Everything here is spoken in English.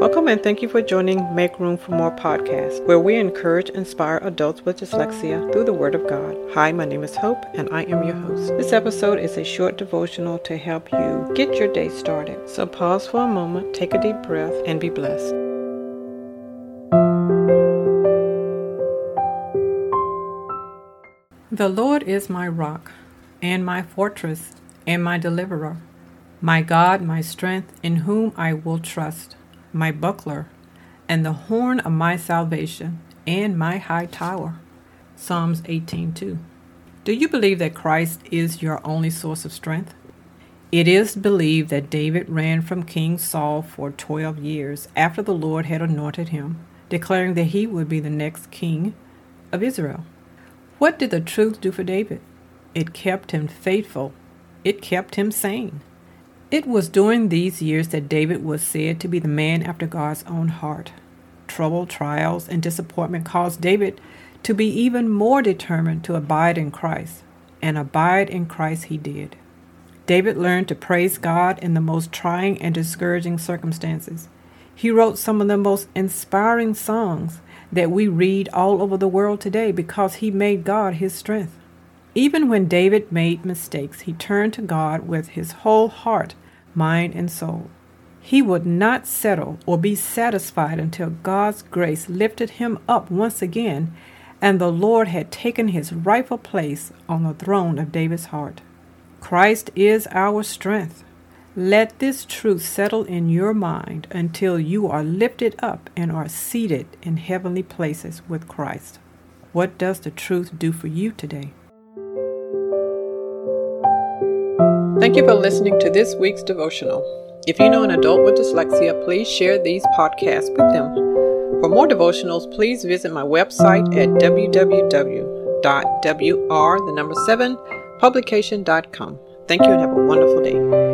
Welcome and thank you for joining Make Room for More podcast, where we encourage and inspire adults with dyslexia through the Word of God. Hi, my name is Hope and I am your host. This episode is a short devotional to help you get your day started. So pause for a moment, take a deep breath, and be blessed. The Lord is my rock and my fortress and my deliverer, my God, my strength, in whom I will trust my buckler, and the horn of my salvation, and my high tower. Psalms 18:2. Do you believe that Christ is your only source of strength? It is believed that David ran from King Saul for 12 years after the Lord had anointed him, declaring that he would be the next king of Israel. What did the truth do for David? It kept him faithful. It kept him sane. It was during these years that David was said to be the man after God's own heart. Trouble, trials, and disappointment caused David to be even more determined to abide in Christ, and abide in Christ he did. David learned to praise God in the most trying and discouraging circumstances. He wrote some of the most inspiring songs that we read all over the world today because he made God his strength. Even when David made mistakes, he turned to God with his whole heart mind, and soul. He would not settle or be satisfied until God's grace lifted him up once again and the Lord had taken his rightful place on the throne of David's heart. Christ is our strength. Let this truth settle in your mind until you are lifted up and are seated in heavenly places with Christ. What does the truth do for you today? Thank you for listening to this week's devotional. If you know an adult with dyslexia, please share these podcasts with them. For more devotionals, please visit my website at www.wr, the number 7, publication.com. Thank you and have a wonderful day.